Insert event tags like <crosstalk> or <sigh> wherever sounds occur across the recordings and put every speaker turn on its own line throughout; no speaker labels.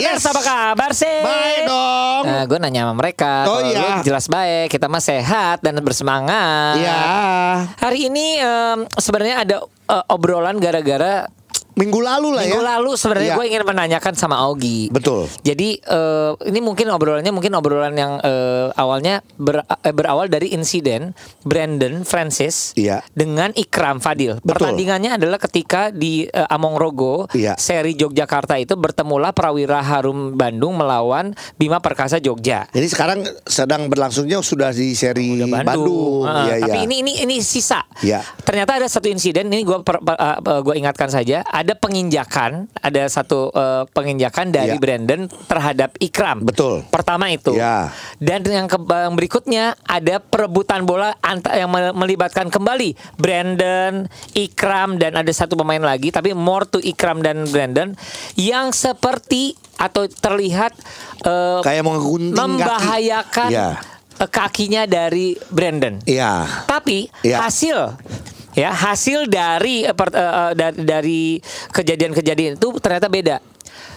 Yes.
apa kabar sih?
Baik dong.
gue nanya sama mereka.
Oh,
Kalau
iya.
lu jelas baik. Kita mah sehat dan bersemangat.
Ya,
Hari ini em, sebenarnya ada eh, obrolan gara-gara
minggu lalu lah
minggu
ya.
lalu sebenarnya
Iya.
gue ingin menanyakan sama Augie.
Betul.
Jadi eh, ini mungkin obrolannya mungkin obrolan yang eh, awalnya ber- eh, berawal dari insiden Brandon Francis
Iya.
dengan Ikram Fadil.
Betul.
Pertandingannya adalah ketika di eh, Among Rogo
Iya.
seri Yogyakarta itu bertemulah Prawira Harum Bandung melawan Bima Perkasa Jogja.
Jadi sekarang sedang berlangsungnya sudah di seri
Udah
Bandung.
Ah,
Iya,
tapi
iya.
ini ini ini sisa.
Iya.
Ternyata ada satu insiden ini gue gue ingatkan saja ada penginjakan ada satu eh, penginjakan dari
Iya.
Brandon terhadap Ikram.
Betul.
Pertama itu.
Iya.
Dan yang, ke- yang berikutnya ada perebutan bola anta- yang me- melibatkan kembali Brandon, Ikram dan ada satu pemain lagi tapi more to Ikram dan Brandon yang seperti atau terlihat eh,
Kayak menggunting kaki.
membahayakan
Iya.
eh, kakinya dari Brandon.
Iya.
Tapi
Iya.
hasil ya hasil dari per- eh, eh, dari, dari kejadian-kejadian itu ternyata beda.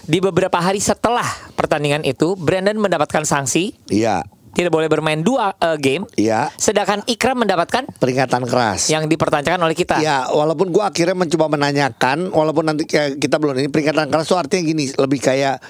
Di beberapa hari setelah pertandingan itu, Brandon mendapatkan sanksi
Iya.
tidak boleh bermain dua eh, game.
Iya.
Sedangkan Ikram mendapatkan
Peringatan keras.
yang dipertanyakan oleh kita.
Ya, walaupun gua akhirnya mencoba menanyakan, walaupun nanti kita belum ini peringatan keras itu artinya gini, lebih kayak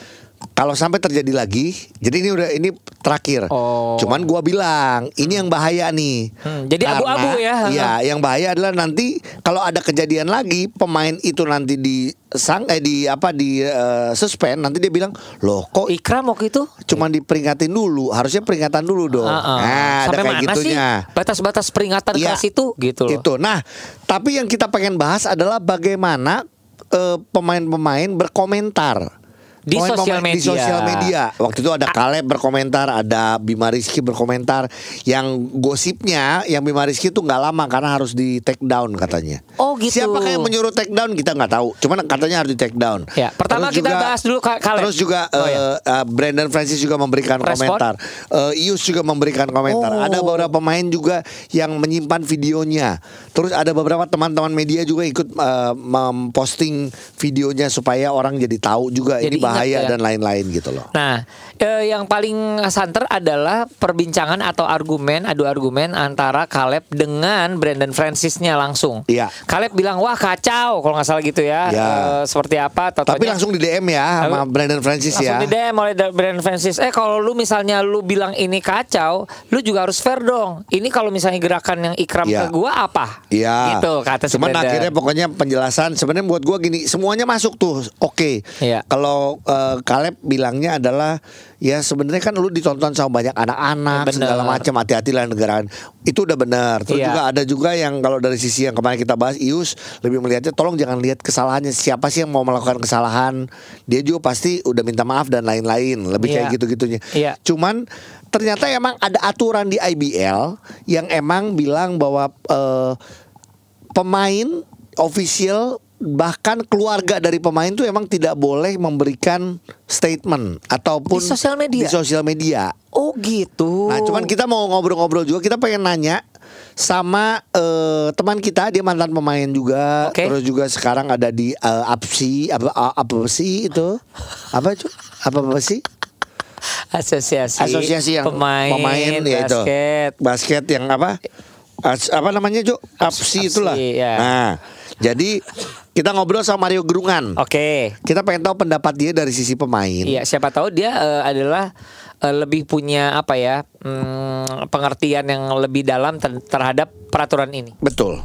kalau sampai terjadi lagi, jadi ini udah ini terakhir.
Oh.
Cuman gua bilang ini yang bahaya nih.
Hmm, jadi abu-abu ya.
Iya, yang bahaya adalah nanti kalau ada kejadian lagi, pemain itu nanti di sang eh di apa di eh, suspend, nanti dia bilang loh kok
Ikram waktu itu
cuman diperingatin dulu, harusnya peringatan dulu dong.
Ah, ah.
Nah, ada
sampai
kayak
mana
gitunya.
sih batas-batas peringatan
Iya.
keras itu gitu loh.
Itu. Nah, tapi yang kita pengen bahas adalah bagaimana eh, pemain-pemain berkomentar
Di sosial
Di
media.
sosial media. Waktu itu ada Kaleb berkomentar, ada Bima Rizky berkomentar. Yang gosipnya, yang Bima Rizky itu nggak lama karena harus di take down katanya.
Oh, gitu.
Siapa yang menyuruh take down kita nggak tahu. Cuman katanya harus di take down.
Ya, pertama kita bahas dulu Ka- Kaleb.
Terus juga
Oh, ya.
eh, Brandon Francis juga memberikan
Respon?
komentar. Eh, Ius juga memberikan komentar.
Oh.
Ada beberapa pemain juga yang menyimpan videonya. Terus ada beberapa teman-teman media juga ikut eh, memposting videonya supaya orang jadi tahu juga
Jadi
ini bahaya
ya.
dan lain-lain gitu loh.
Nah, eh, yang paling santer adalah perbincangan atau argumen, adu argumen antara Caleb dengan Brandon Francisnya langsung.
Iya.
Caleb bilang wah kacau kalau nggak salah gitu ya.
Iya.
Eh, seperti apa?
Tapi langsung di DM ya sama
Lalu-
Brandon Francis
langsung
ya.
di DM oleh Brandon Francis. Eh kalau lu misalnya lu bilang ini kacau, lu juga harus fair dong. Ini kalau misalnya gerakan yang ikram
Iya.
ke gua apa?
Iya.
Gitu kata si
Cuman
Brandon.
akhirnya pokoknya penjelasan sebenarnya buat gua gini, semuanya masuk tuh. Oke.
Iya.
Kalau eh, Caleb bilangnya adalah ya sebenarnya kan lu ditonton sama banyak anak-anak segala macam hati-hati lah negara. Itu udah benar. Terus
Iya.
juga ada juga yang kalau dari sisi yang kemarin kita bahas Ius lebih melihatnya tolong jangan lihat kesalahannya siapa sih yang mau melakukan kesalahan. Dia juga pasti udah minta maaf dan lain-lain. Lebih kayak
Iya.
gitu-gitunya.
Iya.
Cuman ternyata emang ada aturan di IBL yang emang bilang bahwa eh, pemain official bahkan keluarga dari pemain tuh emang tidak boleh memberikan statement ataupun
Di sosial media?
Di sosial media.
Oh gitu.
Nah, cuman kita mau ngobrol-ngobrol juga, kita pengen nanya sama eh, teman kita, dia mantan pemain juga,
Oke.
terus juga sekarang ada di eh, APSI, apa apa sih itu? Apa itu? Apa apa sih?
asosiasi
Asosiasi yang
pemain,
pemain ya itu.
basket.
Basket yang apa? As- apa namanya, Jo? APSI
APSI,
itulah.
ya.
Nah, jadi kita ngobrol sama Mario Gerungan.
Oke.
Kita pengen tahu pendapat dia dari sisi pemain.
Iya, siapa tahu dia eh, adalah eh, lebih punya apa ya hmm, pengertian yang lebih dalam ter- terhadap peraturan ini.
Betul.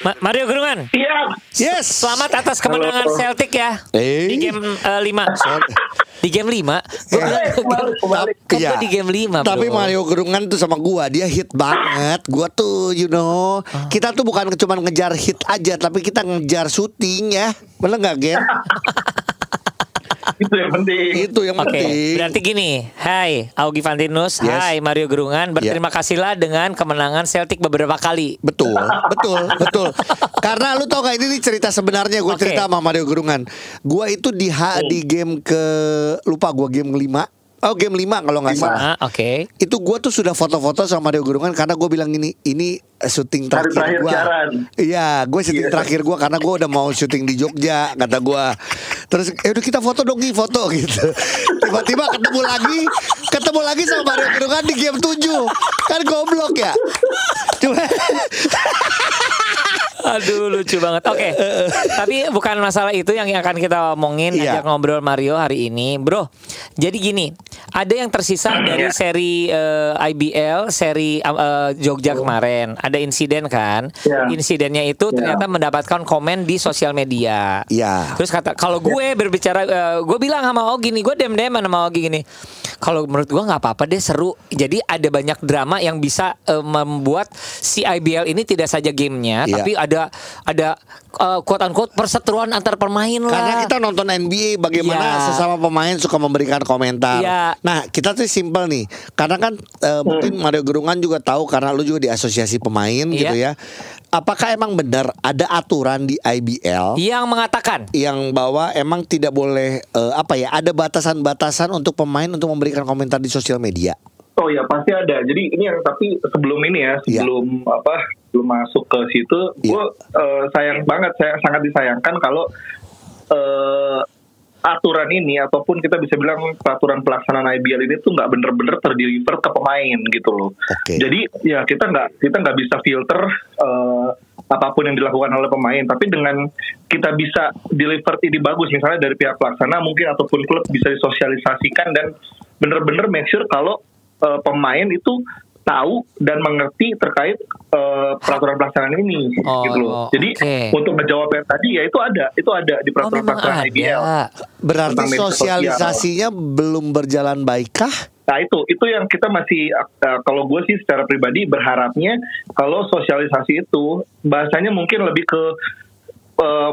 Ma- Mario Gerungan,
Iya,
Yes.
selamat atas kemenangan
Halo.
Celtic ya
Eh.
di game 5. Di game 5.
Kembali, kembali, kembali.
Kok
Iya.
di game 5
Tapi Mario Gerungan tuh sama gua dia hit banget. Gua tuh you know,
Ah.
kita tuh bukan cuma ngejar hit aja tapi kita ngejar syuting ya. Bener nggak, Gen? <laughs>
Itu yang penting.
Itu yang
Oke,
penting.
berarti gini. Hai, Augie Fantinus.
Yes.
Hai, Mario Gerungan. Berterima kasihlah dengan kemenangan Celtic beberapa kali.
Betul, <laughs> betul, betul. Karena lu tau gak ini nih cerita sebenarnya gue
Oke.
cerita sama Mario Gerungan. Gue itu di ha- di game ke lupa gue game kelima. Oh game 5 kalau nggak
Lima.
salah.
Ah, Oke.
Itu gue tuh sudah foto-foto sama Mario Gerungan karena gue bilang ini ini eh, syuting terakhir
terakhir
gue. Iya, gue syuting
Iya.
terakhir gue karena gue udah mau syuting di Jogja kata gue. Terus eh udah kita foto dong Gi, foto <laughs> gitu. Tiba-tiba ketemu lagi, ketemu lagi sama Mario Gerungan di game 7 Kan goblok ya. Cuma <laughs>
Aduh lucu banget. Oke. Tapi bukan masalah itu yang akan kita omongin
Iya.
ajak ngobrol Mario hari ini, Bro. Jadi gini, ada yang tersisa dari seri eh, IBL, seri eh, Jogja kemarin. Ada insiden kan?
Iya.
Insidennya itu
Iya.
ternyata mendapatkan komen di sosial media.
Iya.
Terus kata kalau gue berbicara eh, gue bilang sama Ogi nih, gue dem-dem sama Ogi gini. Kalau menurut gue nggak apa-apa deh seru. Jadi ada banyak drama yang bisa eh, membuat si IBL ini tidak saja gamenya,
Iya.
tapi ada ada eh, quote unquote perseteruan antar pemain lah.
Karena kita nonton NBA bagaimana
Iya.
sesama pemain suka memberikan komentar.
Iya.
Nah, kita tuh simpel nih. Karena kan eh, mungkin Mario Gerungan juga tahu karena lu juga di asosiasi pemain
Iya.
gitu ya. Apakah emang benar ada aturan di IBL
yang mengatakan
yang bahwa emang tidak boleh eh, apa ya, ada batasan-batasan untuk pemain untuk memberikan komentar di sosial media?
Oh ya pasti ada. Jadi ini yang tapi sebelum ini ya,
Iya.
sebelum apa, belum masuk ke situ,
Iya.
gue sayang banget, saya sangat disayangkan kalau eh, aturan ini ataupun kita bisa bilang peraturan pelaksanaan IBL ini tuh nggak bener-bener terdeliver ke pemain gitu loh.
Oke.
Jadi ya kita nggak kita nggak bisa filter eh, apa pun yang dilakukan oleh pemain, tapi dengan kita bisa deliver ini bagus misalnya dari pihak pelaksana mungkin ataupun klub bisa disosialisasikan dan bener-bener make sure kalau eh, pemain itu tahu dan mengerti terkait eh, peraturan pelaksanaan ini
Oh,
gitu loh. Jadi
oke.
untuk menjawab yang tadi ya itu ada, itu ada di
Oh
peraturan
memang
pelaksanaan IBL.
ada.
Berarti
Tentang media sosial.
sosialisasinya belum berjalan baikkah?
Nah itu itu yang kita masih uh, kalau gue sih secara pribadi berharapnya kalau sosialisasi itu bahasanya mungkin lebih ke uh,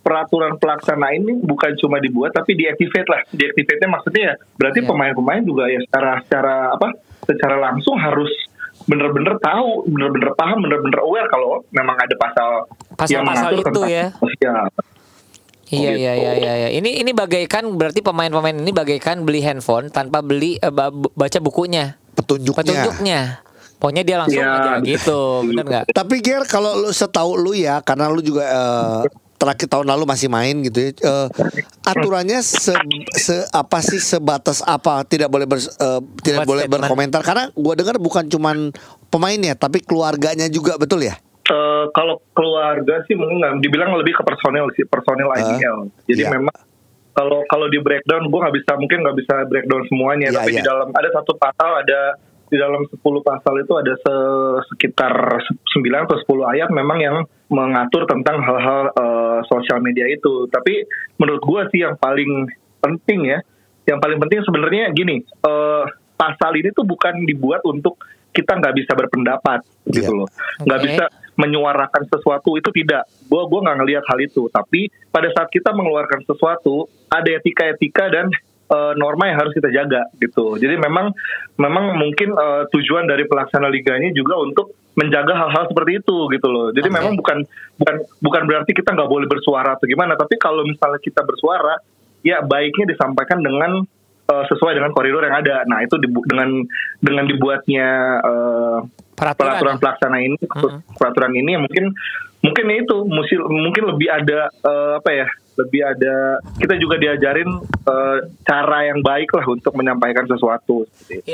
peraturan pelaksana ini bukan cuma dibuat tapi diactivate lah. Diactivate-nya maksudnya ya berarti
Iya.
pemain-pemain juga ya secara secara apa? Secara langsung harus bener-bener tahu, bener-bener paham, bener-bener aware kalau memang ada pasal, yang
Pasal-pasal
mengatur
itu
tentang
ya.
sosial.
Iya
gitu.
iya iya iya. iya. Ini ini bagaikan berarti pemain-pemain ini bagaikan beli handphone tanpa beli eh, ba- baca bukunya,
Petunjuknya.
petunjuknya. Pokoknya dia langsung
Iya,
aja gitu, bener nggak?
Tapi Ger kalau lu setahu lu ya karena lu juga eh, terakhir tahun lalu masih main gitu ya. eh, aturannya se, se- apa sih sebatas apa tidak boleh ber- eh, tidak
Buat
boleh
statement.
berkomentar karena gua dengar bukan cuman pemainnya tapi keluarganya juga betul ya?
Eh, kalau keluarga sih mungkin nggak dibilang lebih ke personil sih personil
Ah,
IBL. Jadi
iya.
memang kalau kalau di breakdown gue nggak bisa mungkin nggak bisa breakdown semuanya.
Iya,
tapi
iya.
di dalam ada satu pasal ada di dalam 10 pasal itu ada se- sekitar 9 atau 10 ayat memang yang mengatur tentang hal-hal eh, sosial media itu. Tapi menurut gue sih yang paling penting ya, yang paling penting sebenarnya gini, eh, pasal ini tuh bukan dibuat untuk kita nggak bisa berpendapat gitu
Iya.
loh, nggak
Oke.
bisa menyuarakan sesuatu itu tidak. Gua gua nggak ngelihat hal itu. Tapi pada saat kita mengeluarkan sesuatu ada etika-etika dan eh, norma yang harus kita jaga gitu. Jadi memang memang mungkin eh, tujuan dari pelaksana liganya juga untuk menjaga hal-hal seperti itu gitu loh. Jadi
Oke.
memang bukan bukan bukan berarti kita nggak boleh bersuara atau gimana. Tapi kalau misalnya kita bersuara, ya baiknya disampaikan dengan eh, sesuai dengan koridor yang ada. Nah itu dibu- dengan dengan dibuatnya eh,
Peraturan.
peraturan pelaksana ini
Mm-mm.
peraturan ini ya mungkin mungkin ya itu musil mungkin lebih ada eh, apa ya lebih ada kita juga diajarin eh, cara yang baik lah untuk menyampaikan sesuatu seperti itu.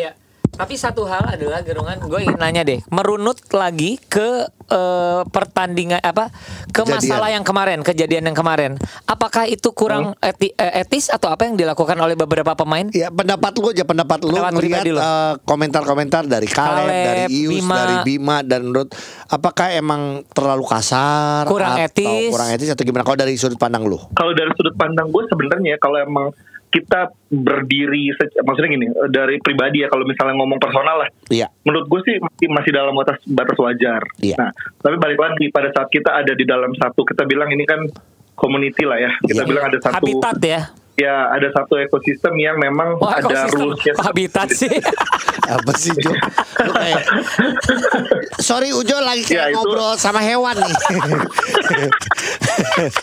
Tapi satu hal adalah gerungan gue ingin nanya deh, merunut lagi ke eh, pertandingan apa ke
Kejadian.
masalah yang kemarin, kejadian yang kemarin. Apakah itu kurang eti- eh, etis atau apa yang dilakukan oleh beberapa pemain?
Ya pendapat lu aja pendapat lu
Pendapat
melihat
lu.
eh, komentar-komentar dari Kaleb,
Kaleb,
dari Ius,
Bima.
dari Bima dan menurut apakah emang terlalu kasar
Kurang
atau
etis?
kurang etis atau gimana kalau dari sudut pandang lu?
Kalau dari sudut pandang gue sebenarnya kalau emang kita berdiri se- maksudnya gini dari pribadi ya kalau misalnya ngomong personal lah
Iya.
menurut gue sih masih, masih dalam batas batas wajar.
Iya.
Nah, tapi balik lagi pada saat kita ada di dalam satu kita bilang ini kan community lah ya. Kita
Iya.
bilang ada satu
Habitat ya.
Ya ada satu ekosistem yang memang
Wah,
ada rulesnya.
habitat sih. <laughs>
Apa sih Jo? Lu kayak <laughs> Sorry Ujo lagi kayak
Ya, itu-
ngobrol sama hewan nih.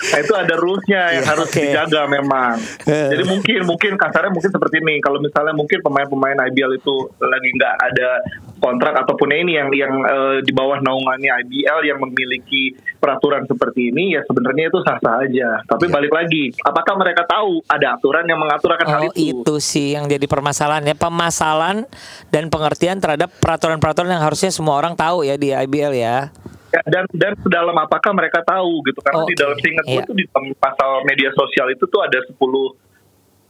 Nah, <laughs> itu ada rulesnya yang
Iya,
harus
oke.
dijaga memang. Jadi mungkin mungkin kasarnya mungkin seperti ini. Kalau misalnya mungkin pemain-pemain IBL itu lagi nggak ada kontrak ataupun ini yang yang eh, di bawah naungannya IBL yang memiliki peraturan seperti ini ya sebenarnya itu sah-sah aja. Tapi
Iya.
balik lagi, apakah mereka tahu ada aturan yang mengatur akan hal
Oh itu sih yang jadi permasalahan ya Pemasalan dan pengertian terhadap peraturan-peraturan yang harusnya semua orang tahu ya di IBL ya
Ya, dan dan sedalam apakah mereka tahu gitu karena
Oke,
di dalam seingat gue
iya.
tuh di dalam pasal media sosial itu tuh ada 10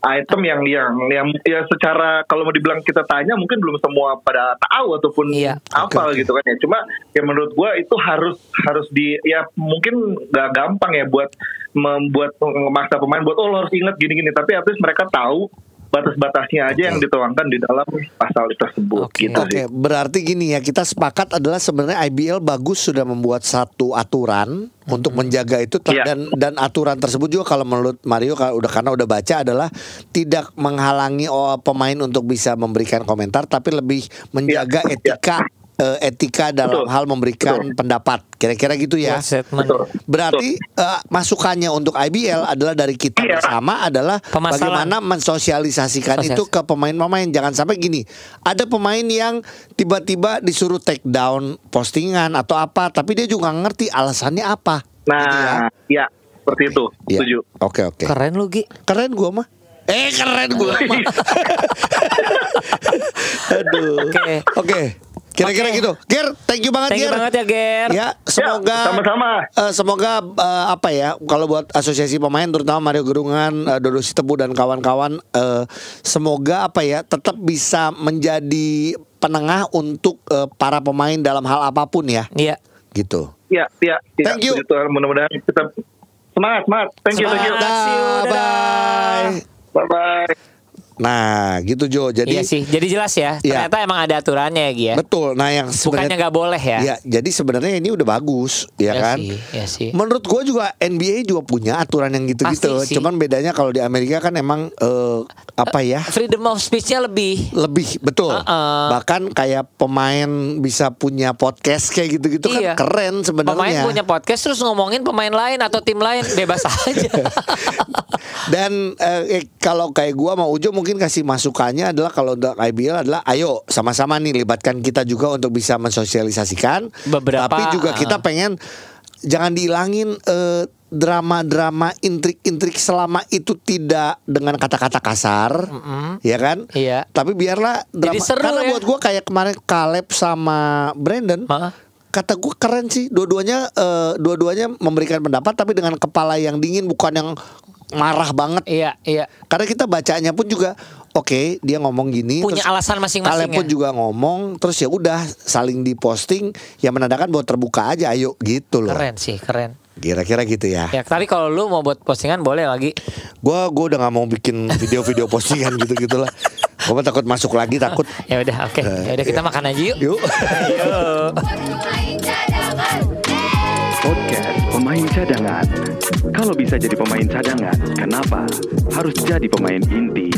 item yang yang yang ya secara kalau mau dibilang kita tanya mungkin belum semua pada tahu ataupun
Iya.
apa gitu kan ya. Cuma ya menurut gue itu harus harus di ya mungkin gak gampang ya buat membuat memaksa pemain buat oh lo harus ingat gini-gini. Tapi at least mereka tahu batas-batasnya aja yang dituangkan di dalam pasal tersebut
Oke.
gitu
Oke,
sih.
berarti gini ya, kita sepakat adalah sebenarnya IBL bagus sudah membuat satu aturan untuk menjaga itu
Iya.
dan dan aturan tersebut juga kalau menurut Mario kalau udah karena udah baca adalah tidak menghalangi oh, pemain untuk bisa memberikan komentar tapi lebih menjaga
Iya.
etika eh, etika dalam
Betul.
hal memberikan
Betul.
pendapat. Kira-kira gitu ya.
Betul.
Berarti eh, masukannya untuk IBL adalah dari kita
Iya.
bersama adalah
Pemasalan.
bagaimana mensosialisasikan
Sosialis-
itu ke pemain-pemain. Jangan sampai gini, ada pemain yang tiba-tiba disuruh take down postingan atau apa, tapi dia juga ngerti alasannya apa. Gitu ya.
Nah, ya seperti itu,
Iya.
setuju.
Oke oke.
Keren lu Gi
Keren gua mah. Eh keren gua mah. <laughs> <laughs> Aduh.
Oke.
Oke. Kira-kira gitu. Ger, thank you banget
Thank you
Ger.
banget ya Ger
Ya, semoga
Ya, sama-sama.
eh, semoga eh, apa ya kalau buat asosiasi pemain terutama Mario Gerungan, eh, Dodo Sitebu dan kawan-kawan eh, semoga apa ya tetap bisa menjadi penengah untuk eh, para pemain dalam hal apa pun ya.
Iya
Gitu.
Ya, ya, ya.
Thank you.
Mudah-mudahan kita semangat, semangat. Thank you, thank you.
Semangat. You, dadah.
bye.
Bye bye.
Nah, gitu Jo. Jadi
Iya sih Jadi jelas ya
Iya.
Ternyata emang ada aturannya ya ya
betul. Nah, yang
Bukannya
sebenarnya
nggak boleh ya
Ya, jadi sebenarnya ini udah bagus, ya
Iya
kan?
sih, iya sih.
Menurut gua juga NBA juga punya aturan yang gitu-gitu. Cuman bedanya kalau di Amerika kan emang eh, apa ya?
Freedom of speech-nya lebih
Lebih betul.
Uh-uh.
Bahkan kayak pemain bisa punya podcast kayak gitu-gitu
Iya.
kan keren
Pemain
sebenarnya.
punya podcast terus ngomongin pemain lain atau tim lain bebas <laughs> aja.
Dan eh, eh, kalau kayak gua mau Ujo mungkin kasih masukannya adalah kalau untuk IBL adalah ayo sama-sama nih libatkan kita juga untuk bisa mensosialisasikan.
Beberapa,
Tapi juga
ah.
kita pengen jangan dihilangin eh, drama-drama intrik-intrik selama itu tidak dengan kata-kata kasar, ya kan?
Iya.
Tapi biarlah drama.
Jadi seru
karena
ya.
buat gua kayak kemarin Caleb sama Brandon.
Hah?
Kata gue keren sih, dua-duanya eh, dua-duanya memberikan pendapat tapi dengan kepala yang dingin bukan yang marah banget
iya, iya.
karena kita bacanya pun juga oke dia ngomong gini
Punya alasan masing-masing
Kalian pun
ya.
juga ngomong terus ya udah saling diposting yang menandakan bahwa terbuka aja ayo gitu loh.
Keren sih, keren.
Kira-kira gitu ya.
Ya, tapi kalau lu mau buat postingan boleh lagi.
Gua gua udah nggak mau bikin video-video <laughs> postingan gitu gitulah. Gua takut masuk lagi takut. <laughs>
Ya udah, oke. Ya udah kita makan aja yuk.
Yuk. <laughs>
Podcast pemain cadangan. Kalau bisa jadi pemain cadangan, kenapa harus jadi pemain inti?